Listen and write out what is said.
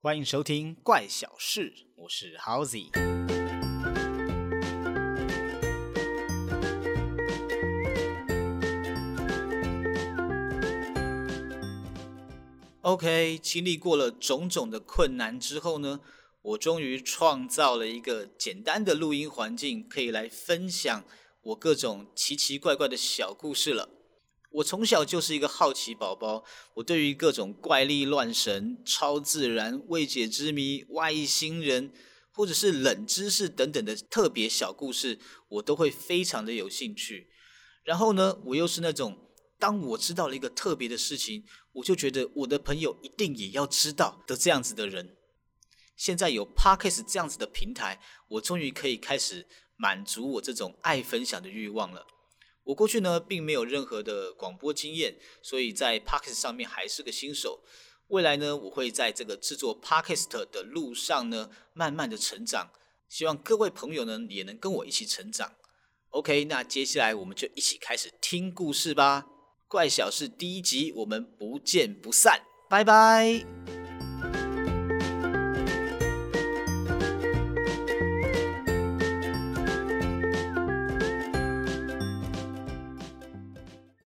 欢迎收听《怪小事》，我是 Howzy。OK，经历过了种种的困难之后呢，我终于创造了一个简单的录音环境，可以来分享我各种奇奇怪怪的小故事了。我从小就是一个好奇宝宝，我对于各种怪力乱神、超自然、未解之谜、外星人，或者是冷知识等等的特别小故事，我都会非常的有兴趣。然后呢，我又是那种。当我知道了一个特别的事情，我就觉得我的朋友一定也要知道的这样子的人。现在有 Parkes 这样子的平台，我终于可以开始满足我这种爱分享的欲望了。我过去呢，并没有任何的广播经验，所以在 Parkes 上面还是个新手。未来呢，我会在这个制作 Parkes 的路上呢，慢慢的成长。希望各位朋友呢，也能跟我一起成长。OK，那接下来我们就一起开始听故事吧。怪小事第一集，我们不见不散，拜拜。